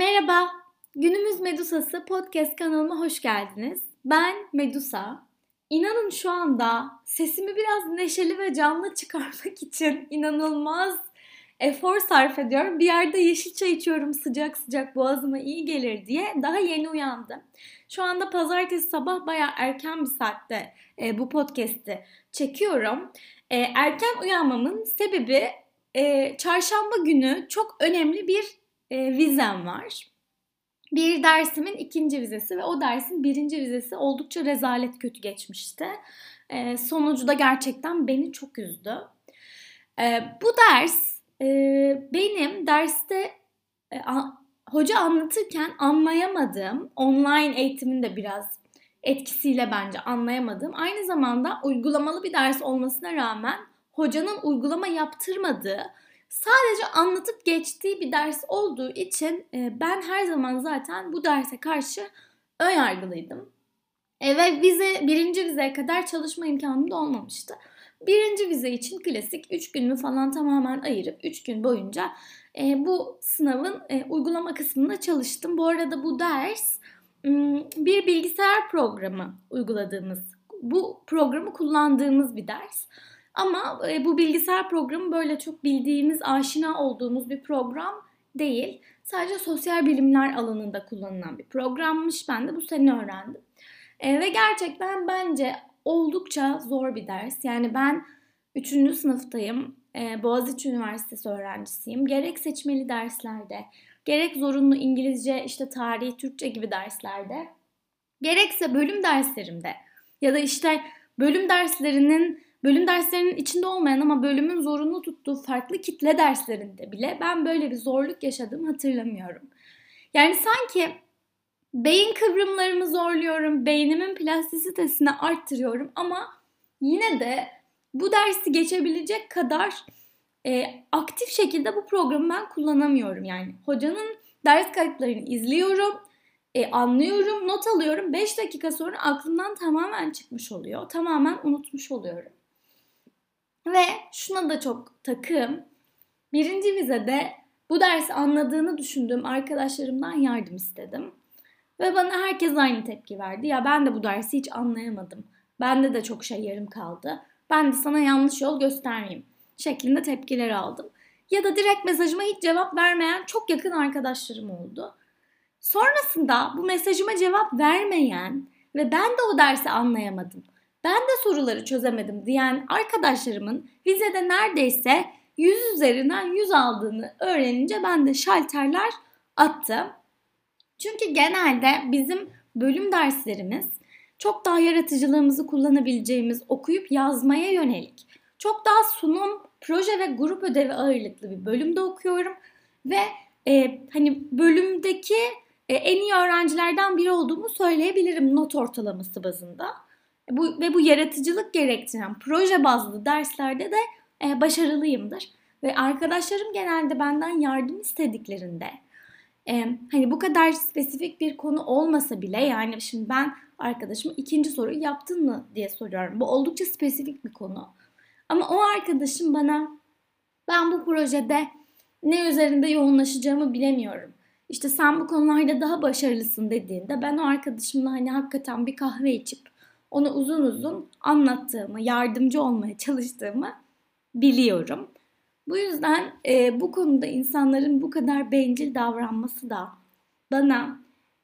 Merhaba, Günümüz Medusası podcast kanalıma hoş geldiniz. Ben Medusa. İnanın şu anda sesimi biraz neşeli ve canlı çıkarmak için inanılmaz efor sarf ediyorum. Bir yerde yeşil çay içiyorum sıcak sıcak boğazıma iyi gelir diye daha yeni uyandım. Şu anda pazartesi sabah baya erken bir saatte e, bu podcast'i çekiyorum. E, erken uyanmamın sebebi e, çarşamba günü çok önemli bir e, vizem var. Bir dersimin ikinci vizesi ve o dersin birinci vizesi oldukça rezalet kötü geçmişti. E, sonucu da gerçekten beni çok üzdü. E, bu ders e, benim derste e, a, hoca anlatırken anlayamadığım, online eğitimin de biraz etkisiyle bence anlayamadığım, aynı zamanda uygulamalı bir ders olmasına rağmen hocanın uygulama yaptırmadığı sadece anlatıp geçtiği bir ders olduğu için e, ben her zaman zaten bu derse karşı ön yargılıydım. E, ve vize, birinci vizeye kadar çalışma imkanım da olmamıştı. Birinci vize için klasik 3 günümü falan tamamen ayırıp 3 gün boyunca e, bu sınavın uygulama kısmında çalıştım. Bu arada bu ders bir bilgisayar programı uyguladığımız, bu programı kullandığımız bir ders. Ama e, bu bilgisayar programı böyle çok bildiğimiz, aşina olduğumuz bir program değil. Sadece sosyal bilimler alanında kullanılan bir programmış. Ben de bu sene öğrendim. E, ve gerçekten bence oldukça zor bir ders. Yani ben 3. sınıftayım. E, Boğaziçi Üniversitesi öğrencisiyim. Gerek seçmeli derslerde, gerek zorunlu İngilizce, işte tarih, Türkçe gibi derslerde, gerekse bölüm derslerimde ya da işte bölüm derslerinin bölüm derslerinin içinde olmayan ama bölümün zorunlu tuttuğu farklı kitle derslerinde bile ben böyle bir zorluk yaşadığımı hatırlamıyorum. Yani sanki beyin kıvrımlarımı zorluyorum, beynimin plastisitesini arttırıyorum ama yine de bu dersi geçebilecek kadar e, aktif şekilde bu programı ben kullanamıyorum. Yani hocanın ders kayıtlarını izliyorum, e, anlıyorum, not alıyorum. 5 dakika sonra aklımdan tamamen çıkmış oluyor. Tamamen unutmuş oluyorum. Ve şuna da çok takım. Birinci vizede bu dersi anladığını düşündüğüm arkadaşlarımdan yardım istedim. Ve bana herkes aynı tepki verdi. Ya ben de bu dersi hiç anlayamadım. Bende de çok şey yarım kaldı. Ben de sana yanlış yol göstermeyeyim şeklinde tepkiler aldım. Ya da direkt mesajıma hiç cevap vermeyen çok yakın arkadaşlarım oldu. Sonrasında bu mesajıma cevap vermeyen ve ben de o dersi anlayamadım ben de soruları çözemedim diyen arkadaşlarımın vizede neredeyse 100 üzerinden 100 aldığını öğrenince ben de şalterler attım. Çünkü genelde bizim bölüm derslerimiz çok daha yaratıcılığımızı kullanabileceğimiz okuyup yazmaya yönelik. Çok daha sunum, proje ve grup ödevi ağırlıklı bir bölümde okuyorum ve e, hani bölümdeki e, en iyi öğrencilerden biri olduğumu söyleyebilirim not ortalaması bazında. Bu, ve bu yaratıcılık gerektiren proje bazlı derslerde de e, başarılıyımdır. Ve arkadaşlarım genelde benden yardım istediklerinde e, hani bu kadar spesifik bir konu olmasa bile yani şimdi ben arkadaşıma ikinci soruyu yaptın mı diye soruyorum. Bu oldukça spesifik bir konu. Ama o arkadaşım bana ben bu projede ne üzerinde yoğunlaşacağımı bilemiyorum. İşte sen bu konularda daha başarılısın dediğinde ben o arkadaşımla hani hakikaten bir kahve içip ona uzun uzun anlattığımı, yardımcı olmaya çalıştığımı biliyorum. Bu yüzden e, bu konuda insanların bu kadar bencil davranması da bana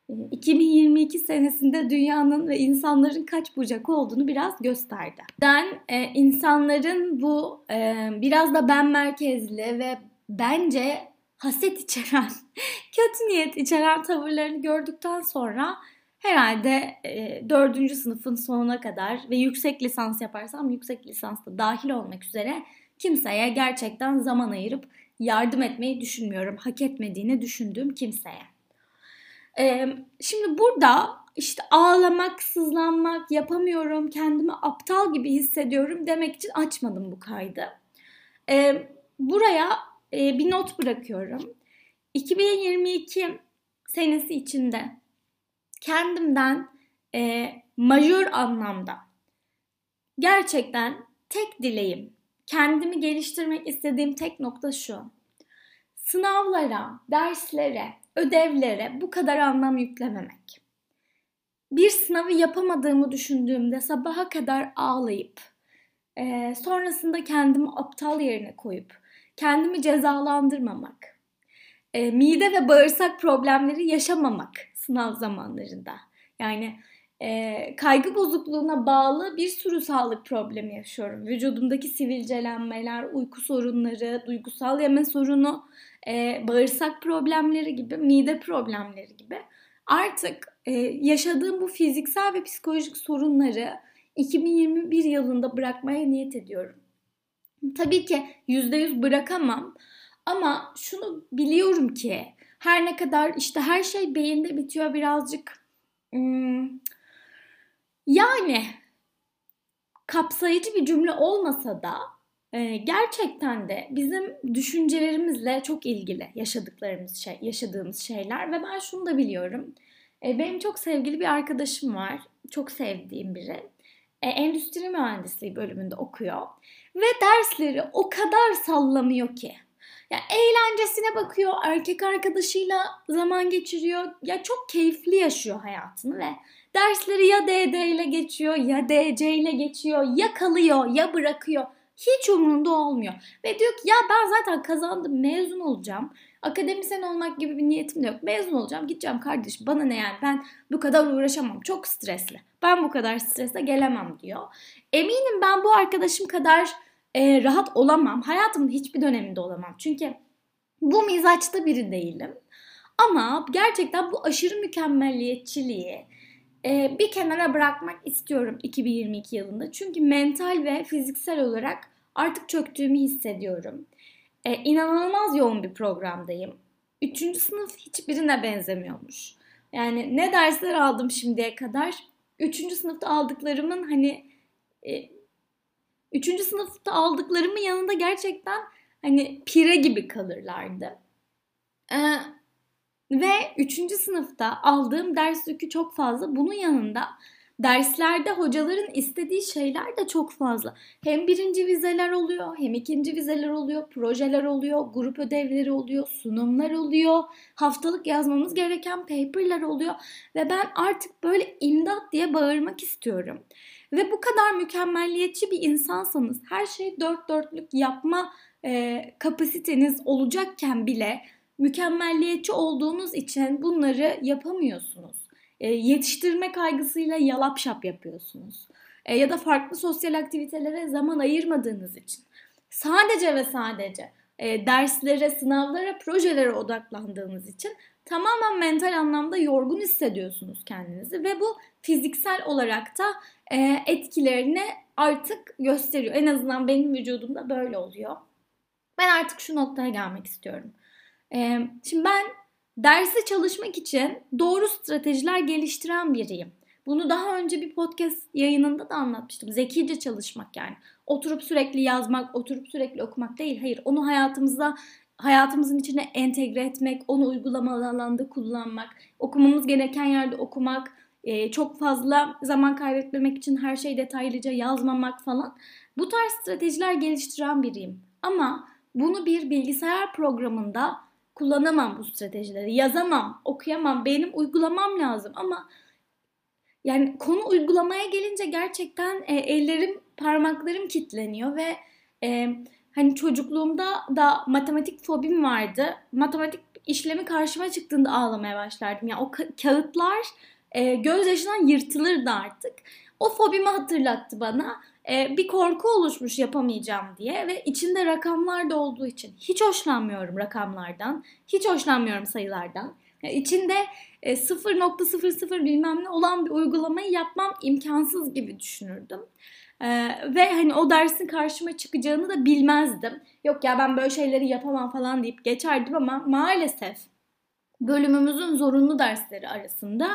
e, 2022 senesinde dünyanın ve insanların kaç bucak olduğunu biraz gösterdi. Ben e, insanların bu e, biraz da ben merkezli ve bence haset içeren, kötü niyet içeren tavırlarını gördükten sonra herhalde e, 4. sınıfın sonuna kadar ve yüksek lisans yaparsam yüksek lisansta dahil olmak üzere kimseye gerçekten zaman ayırıp yardım etmeyi düşünmüyorum. Hak etmediğini düşündüğüm kimseye. E, şimdi burada işte ağlamak, sızlanmak, yapamıyorum, kendimi aptal gibi hissediyorum demek için açmadım bu kaydı. E, buraya e, bir not bırakıyorum. 2022 senesi içinde kendimden e, majör anlamda gerçekten tek dileğim, kendimi geliştirmek istediğim tek nokta şu. Sınavlara, derslere ödevlere bu kadar anlam yüklememek. Bir sınavı yapamadığımı düşündüğümde sabaha kadar ağlayıp e, sonrasında kendimi aptal yerine koyup kendimi cezalandırmamak, e, mide ve bağırsak problemleri yaşamamak sınav zamanlarında. Yani e, kaygı bozukluğuna bağlı bir sürü sağlık problemi yaşıyorum. Vücudumdaki sivilcelenmeler, uyku sorunları, duygusal yeme sorunu, e, bağırsak problemleri gibi, mide problemleri gibi. Artık e, yaşadığım bu fiziksel ve psikolojik sorunları 2021 yılında bırakmaya niyet ediyorum. Tabii ki %100 bırakamam ama şunu biliyorum ki her ne kadar işte her şey beyinde bitiyor birazcık hmm, yani kapsayıcı bir cümle olmasa da e, gerçekten de bizim düşüncelerimizle çok ilgili yaşadıklarımız şey, yaşadığımız şeyler ve ben şunu da biliyorum. E, benim çok sevgili bir arkadaşım var. Çok sevdiğim biri. E, endüstri mühendisliği bölümünde okuyor ve dersleri o kadar sallamıyor ki. Ya eğlencesine bakıyor, erkek arkadaşıyla zaman geçiriyor. Ya çok keyifli yaşıyor hayatını ve dersleri ya DD ile geçiyor, ya DC ile geçiyor, ya kalıyor, ya bırakıyor. Hiç umurunda olmuyor. Ve diyor ki ya ben zaten kazandım, mezun olacağım. Akademisyen olmak gibi bir niyetim de yok. Mezun olacağım, gideceğim kardeş. Bana ne yani ben bu kadar uğraşamam. Çok stresli. Ben bu kadar strese gelemem diyor. Eminim ben bu arkadaşım kadar e, rahat olamam. Hayatımın hiçbir döneminde olamam. Çünkü bu mizaçta biri değilim. Ama gerçekten bu aşırı mükemmelliyetçiliği e, bir kenara bırakmak istiyorum 2022 yılında. Çünkü mental ve fiziksel olarak artık çöktüğümü hissediyorum. E, inanılmaz yoğun bir programdayım. Üçüncü sınıf hiçbirine benzemiyormuş. Yani ne dersler aldım şimdiye kadar. Üçüncü sınıfta aldıklarımın hani e, üçüncü sınıfta aldıklarımın yanında gerçekten hani pire gibi kalırlardı. Ee, ve üçüncü sınıfta aldığım ders yükü çok fazla. Bunun yanında derslerde hocaların istediği şeyler de çok fazla. Hem birinci vizeler oluyor, hem ikinci vizeler oluyor, projeler oluyor, grup ödevleri oluyor, sunumlar oluyor, haftalık yazmamız gereken paperlar oluyor. Ve ben artık böyle imdat diye bağırmak istiyorum. Ve bu kadar mükemmelliyetçi bir insansanız her şeyi dört dörtlük yapma e, kapasiteniz olacakken bile mükemmelliyetçi olduğunuz için bunları yapamıyorsunuz. E, yetiştirme kaygısıyla yalap şap yapıyorsunuz. E, ya da farklı sosyal aktivitelere zaman ayırmadığınız için. Sadece ve sadece e, derslere, sınavlara, projelere odaklandığınız için tamamen mental anlamda yorgun hissediyorsunuz kendinizi ve bu fiziksel olarak da e, etkilerini artık gösteriyor. En azından benim vücudumda böyle oluyor. Ben artık şu noktaya gelmek istiyorum. E, şimdi ben dersi çalışmak için doğru stratejiler geliştiren biriyim. Bunu daha önce bir podcast yayınında da anlatmıştım. Zekice çalışmak yani. Oturup sürekli yazmak, oturup sürekli okumak değil. Hayır, onu hayatımızda hayatımızın içine entegre etmek, onu uygulamalı alanda kullanmak, okumamız gereken yerde okumak, e, çok fazla zaman kaybetmemek için her şeyi detaylıca yazmamak falan. Bu tarz stratejiler geliştiren biriyim. Ama bunu bir bilgisayar programında kullanamam bu stratejileri. Yazamam, okuyamam. Benim uygulamam lazım ama yani konu uygulamaya gelince gerçekten e, ellerim, parmaklarım kitleniyor ve e, hani çocukluğumda da matematik fobim vardı. Matematik işlemi karşıma çıktığında ağlamaya başlardım. Yani o ka- kağıtlar e, gözyaşından yırtılırdı artık. O fobimi hatırlattı bana. E, bir korku oluşmuş yapamayacağım diye ve içinde rakamlar da olduğu için hiç hoşlanmıyorum rakamlardan. Hiç hoşlanmıyorum sayılardan. Yani içinde e, 0.00 bilmem ne olan bir uygulamayı yapmam imkansız gibi düşünürdüm. Ee, ve hani o dersin karşıma çıkacağını da bilmezdim. Yok ya ben böyle şeyleri yapamam falan deyip geçerdim ama maalesef bölümümüzün zorunlu dersleri arasında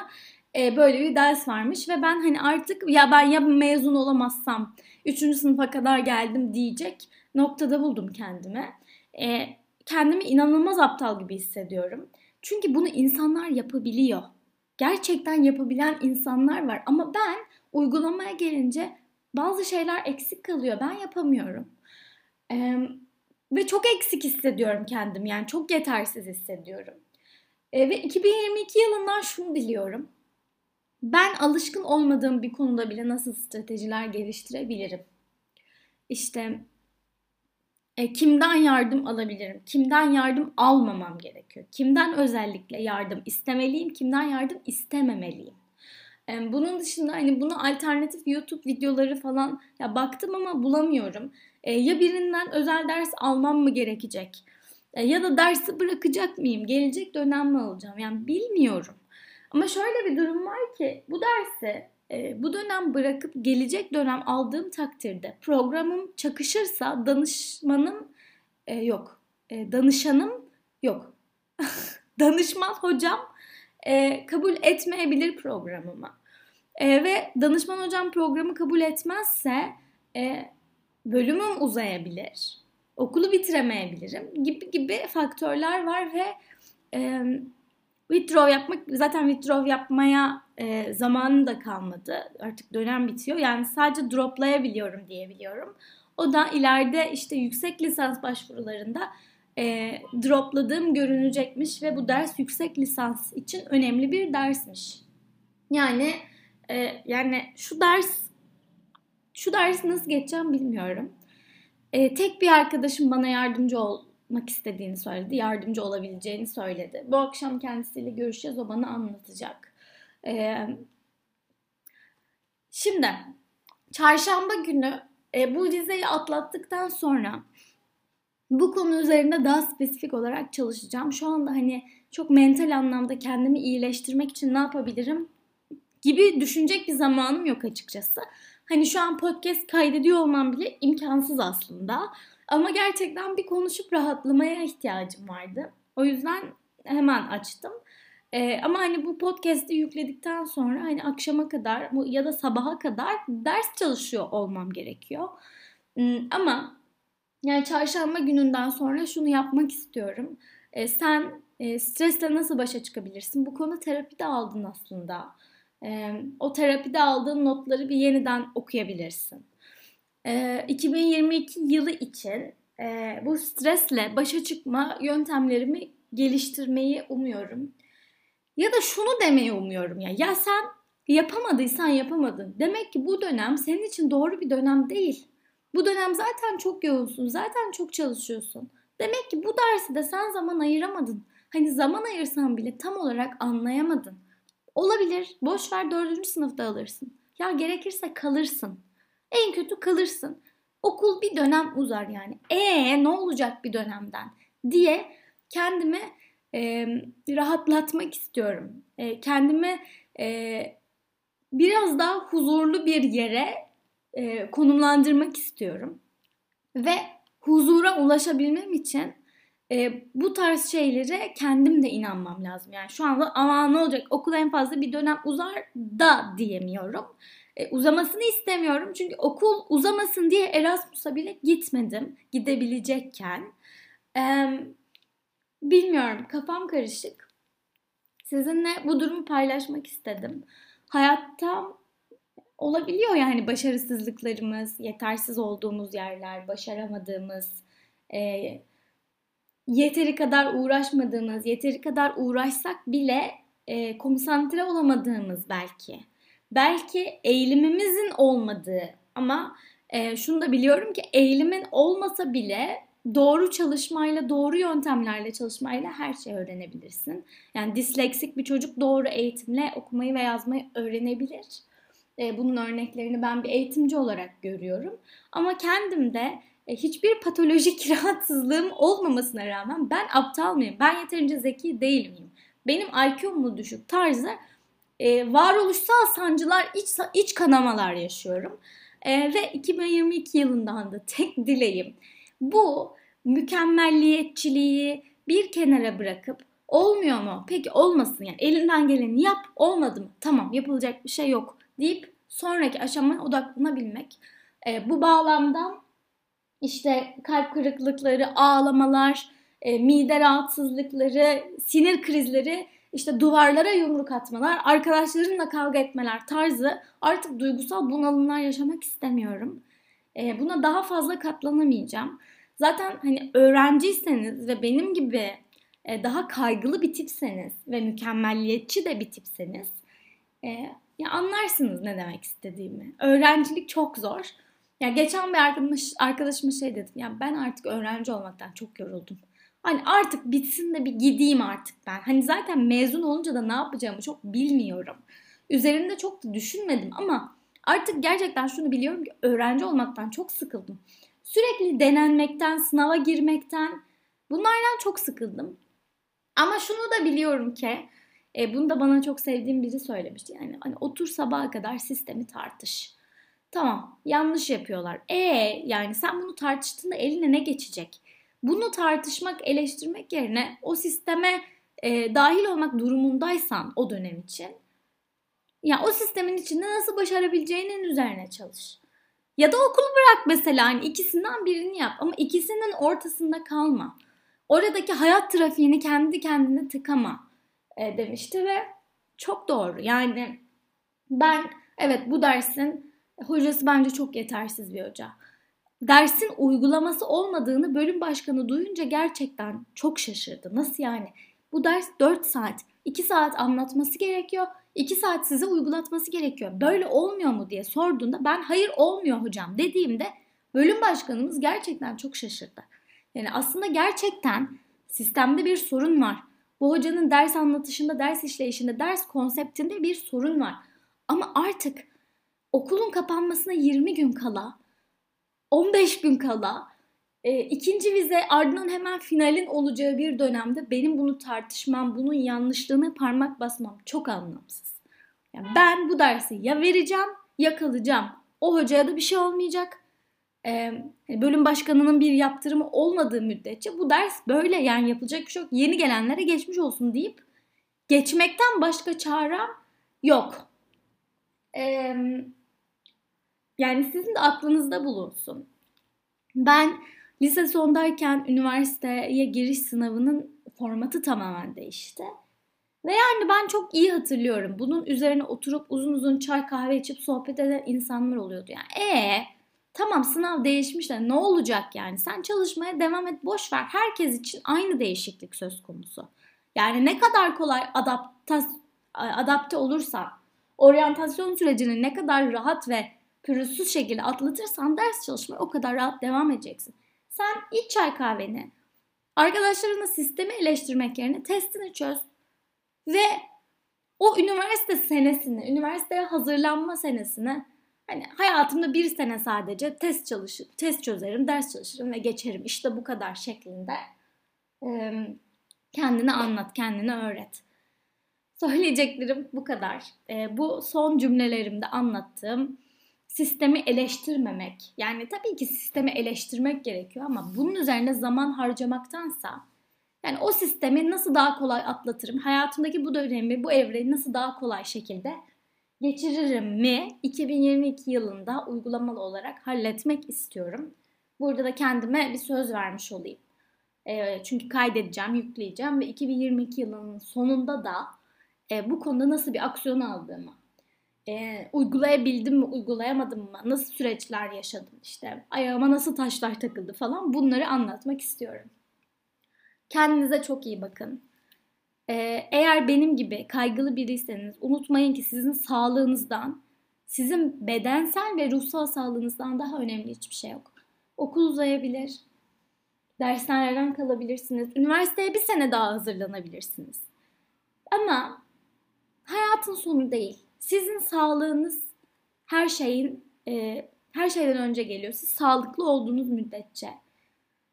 e, böyle bir ders varmış ve ben hani artık ya ben ya mezun olamazsam 3. sınıfa kadar geldim diyecek noktada buldum kendimi. E, kendimi inanılmaz aptal gibi hissediyorum. Çünkü bunu insanlar yapabiliyor. Gerçekten yapabilen insanlar var ama ben uygulamaya gelince bazı şeyler eksik kalıyor. Ben yapamıyorum. Ee, ve çok eksik hissediyorum kendim. Yani çok yetersiz hissediyorum. E, ve 2022 yılından şunu diliyorum. Ben alışkın olmadığım bir konuda bile nasıl stratejiler geliştirebilirim? İşte e, kimden yardım alabilirim? Kimden yardım almamam gerekiyor? Kimden özellikle yardım istemeliyim? Kimden yardım istememeliyim? E, bunun dışında hani bunu alternatif YouTube videoları falan ya baktım ama bulamıyorum. E, ya birinden özel ders almam mı gerekecek? E, ya da dersi bırakacak mıyım? Gelecek dönem mi alacağım? Yani bilmiyorum. Ama şöyle bir durum var ki bu dersi bu dönem bırakıp gelecek dönem aldığım takdirde programım çakışırsa danışmanım e, yok. E, danışanım yok. Danışman hocam e, kabul etmeyebilir programımı. E, ve danışman hocam programı kabul etmezse e, bölümüm uzayabilir. Okulu bitiremeyebilirim gibi gibi faktörler var ve e, withdraw yapmak zaten withdraw yapmaya e, zamanım da kalmadı. Artık dönem bitiyor. Yani sadece droplayabiliyorum diyebiliyorum. O da ileride işte yüksek lisans başvurularında e, dropladığım görünecekmiş ve bu ders yüksek lisans için önemli bir dersmiş. Yani e, yani şu ders şu dersi nasıl geçeceğim bilmiyorum. E, tek bir arkadaşım bana yardımcı olmak istediğini söyledi. Yardımcı olabileceğini söyledi. Bu akşam kendisiyle görüşeceğiz. O bana anlatacak. E, şimdi çarşamba günü e, bu vizeyi atlattıktan sonra bu konu üzerinde daha spesifik olarak çalışacağım. Şu anda hani çok mental anlamda kendimi iyileştirmek için ne yapabilirim gibi düşünecek bir zamanım yok açıkçası. Hani şu an podcast kaydediyor olmam bile imkansız aslında. Ama gerçekten bir konuşup rahatlamaya ihtiyacım vardı. O yüzden hemen açtım. Ee, ama hani bu podcast'i yükledikten sonra hani akşama kadar ya da sabaha kadar ders çalışıyor olmam gerekiyor. Hmm, ama yani çarşamba gününden sonra şunu yapmak istiyorum. Ee, sen e, stresle nasıl başa çıkabilirsin? Bu konu terapide aldın aslında e, o terapide aldığın notları bir yeniden okuyabilirsin. E, 2022 yılı için e, bu stresle başa çıkma yöntemlerimi geliştirmeyi umuyorum. Ya da şunu demeyi umuyorum ya. Ya sen yapamadıysan yapamadın. Demek ki bu dönem senin için doğru bir dönem değil. Bu dönem zaten çok yoğunsun. Zaten çok çalışıyorsun. Demek ki bu dersi de sen zaman ayıramadın. Hani zaman ayırsan bile tam olarak anlayamadın. Olabilir. Boş ver dördüncü sınıfta alırsın. Ya gerekirse kalırsın. En kötü kalırsın. Okul bir dönem uzar yani. Ee ne olacak bir dönemden diye kendimi e, rahatlatmak istiyorum. E, kendimi e, biraz daha huzurlu bir yere e, konumlandırmak istiyorum. Ve huzura ulaşabilmem için e, bu tarz şeylere kendim de inanmam lazım. Yani şu anda ama ne olacak okul en fazla bir dönem uzar da diyemiyorum. E, uzamasını istemiyorum çünkü okul uzamasın diye Erasmus'a bile gitmedim gidebilecekken. E, bilmiyorum kafam karışık. Sizinle bu durumu paylaşmak istedim. Hayatta olabiliyor yani başarısızlıklarımız, yetersiz olduğumuz yerler, başaramadığımız, e, yeteri kadar uğraşmadığımız, yeteri kadar uğraşsak bile e, konsantre olamadığımız belki. Belki eğilimimizin olmadığı ama e, şunu da biliyorum ki eğilimin olmasa bile doğru çalışmayla, doğru yöntemlerle çalışmayla her şeyi öğrenebilirsin. Yani disleksik bir çocuk doğru eğitimle okumayı ve yazmayı öğrenebilir. E, bunun örneklerini ben bir eğitimci olarak görüyorum. Ama kendim de e, hiçbir patolojik rahatsızlığım olmamasına rağmen ben aptal mıyım? Ben yeterince zeki değil miyim? Benim IQ'm mu düşük tarzı e, varoluşsal sancılar, iç, iç kanamalar yaşıyorum. E, ve 2022 yılından da tek dileğim bu mükemmelliyetçiliği bir kenara bırakıp olmuyor mu? Peki olmasın yani elinden geleni yap olmadı mı? Tamam yapılacak bir şey yok deyip sonraki aşamaya odaklanabilmek. E, bu bağlamda işte kalp kırıklıkları, ağlamalar, e, mide rahatsızlıkları, sinir krizleri, işte duvarlara yumruk atmalar, arkadaşlarımla kavga etmeler tarzı artık duygusal bunalımlar yaşamak istemiyorum. E, buna daha fazla katlanamayacağım. Zaten hani öğrenciyseniz ve benim gibi e, daha kaygılı bir tipseniz ve mükemmelliyetçi de bir tipseniz e, ya anlarsınız ne demek istediğimi. Öğrencilik çok zor. Ya geçen bir arkadaş, arkadaşıma şey dedim. Ya ben artık öğrenci olmaktan çok yoruldum. Hani artık bitsin de bir gideyim artık ben. Hani zaten mezun olunca da ne yapacağımı çok bilmiyorum. Üzerinde çok da düşünmedim ama artık gerçekten şunu biliyorum ki öğrenci olmaktan çok sıkıldım. Sürekli denenmekten, sınava girmekten bunlardan çok sıkıldım. Ama şunu da biliyorum ki e, bunu da bana çok sevdiğim biri söylemişti. Yani hani otur sabaha kadar sistemi tartış. Tamam yanlış yapıyorlar. E yani sen bunu tartıştığında eline ne geçecek? Bunu tartışmak, eleştirmek yerine o sisteme e, dahil olmak durumundaysan o dönem için ya o sistemin içinde nasıl başarabileceğinin üzerine çalış. Ya da okulu bırak mesela hani ikisinden birini yap ama ikisinin ortasında kalma. Oradaki hayat trafiğini kendi kendine tıkama e, demişti ve çok doğru. Yani ben evet bu dersin hocası bence çok yetersiz bir hoca. Dersin uygulaması olmadığını bölüm başkanı duyunca gerçekten çok şaşırdı. Nasıl yani? Bu ders 4 saat, 2 saat anlatması gerekiyor. 2 saat size uygulatması gerekiyor. Böyle olmuyor mu diye sorduğunda ben hayır olmuyor hocam dediğimde bölüm başkanımız gerçekten çok şaşırdı. Yani aslında gerçekten sistemde bir sorun var. Bu hocanın ders anlatışında, ders işleyişinde, ders konseptinde bir sorun var. Ama artık okulun kapanmasına 20 gün kala, 15 gün kala, e, ikinci vize ardından hemen finalin olacağı bir dönemde benim bunu tartışmam, bunun yanlışlığını parmak basmam çok anlamsız. Yani ben bu dersi ya vereceğim ya kalacağım. O hocaya da bir şey olmayacak e, bölüm başkanının bir yaptırımı olmadığı müddetçe bu ders böyle yani yapılacak bir şey yok. Yeni gelenlere geçmiş olsun deyip geçmekten başka çarem yok. E, yani sizin de aklınızda bulunsun. Ben lise sondayken üniversiteye giriş sınavının formatı tamamen değişti. Ve yani ben çok iyi hatırlıyorum. Bunun üzerine oturup uzun uzun çay kahve içip sohbet eden insanlar oluyordu. Yani ee Tamam sınav değişmiş de ne olacak yani? Sen çalışmaya devam et boş ver. Herkes için aynı değişiklik söz konusu. Yani ne kadar kolay adaptas adapte olursan, oryantasyon sürecini ne kadar rahat ve pürüzsüz şekilde atlatırsan ders çalışmaya o kadar rahat devam edeceksin. Sen iç çay kahveni, arkadaşlarına sistemi eleştirmek yerine testini çöz ve o üniversite senesini, üniversiteye hazırlanma senesini Hani hayatımda bir sene sadece test çalışır, test çözerim, ders çalışırım ve geçerim. İşte bu kadar şeklinde kendini anlat, kendini öğret. Söyleyeceklerim bu kadar. Bu son cümlelerimde anlattığım sistemi eleştirmemek. Yani tabii ki sistemi eleştirmek gerekiyor ama bunun üzerine zaman harcamaktansa yani o sistemi nasıl daha kolay atlatırım? Hayatımdaki bu dönemi, bu evreni nasıl daha kolay şekilde geçiririm mi 2022 yılında uygulamalı olarak halletmek istiyorum. Burada da kendime bir söz vermiş olayım. E, çünkü kaydedeceğim, yükleyeceğim ve 2022 yılının sonunda da e, bu konuda nasıl bir aksiyon aldığımı, e, uygulayabildim mi, uygulayamadım mı, nasıl süreçler yaşadım, işte ayağıma nasıl taşlar takıldı falan bunları anlatmak istiyorum. Kendinize çok iyi bakın. Ee, eğer benim gibi kaygılı biriyseniz unutmayın ki sizin sağlığınızdan, sizin bedensel ve ruhsal sağlığınızdan daha önemli hiçbir şey yok. Okul uzayabilir, dershanelerden kalabilirsiniz, üniversiteye bir sene daha hazırlanabilirsiniz. Ama hayatın sonu değil. Sizin sağlığınız her şeyin e, her şeyden önce geliyor. Siz sağlıklı olduğunuz müddetçe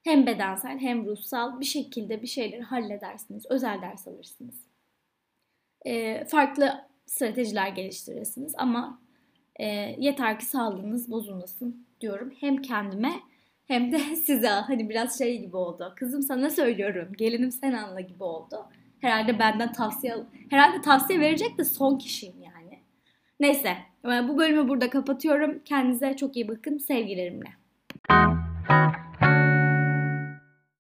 hem bedensel hem ruhsal bir şekilde bir şeyleri halledersiniz. Özel ders alırsınız. E, farklı stratejiler geliştirirsiniz ama e, yeter ki sağlığınız bozulmasın diyorum. Hem kendime hem de size hani biraz şey gibi oldu. Kızım sana söylüyorum. Gelinim sen anla gibi oldu. Herhalde benden tavsiye herhalde tavsiye verecek de son kişiyim. Neyse bu bölümü burada kapatıyorum. Kendinize çok iyi bakın sevgilerimle.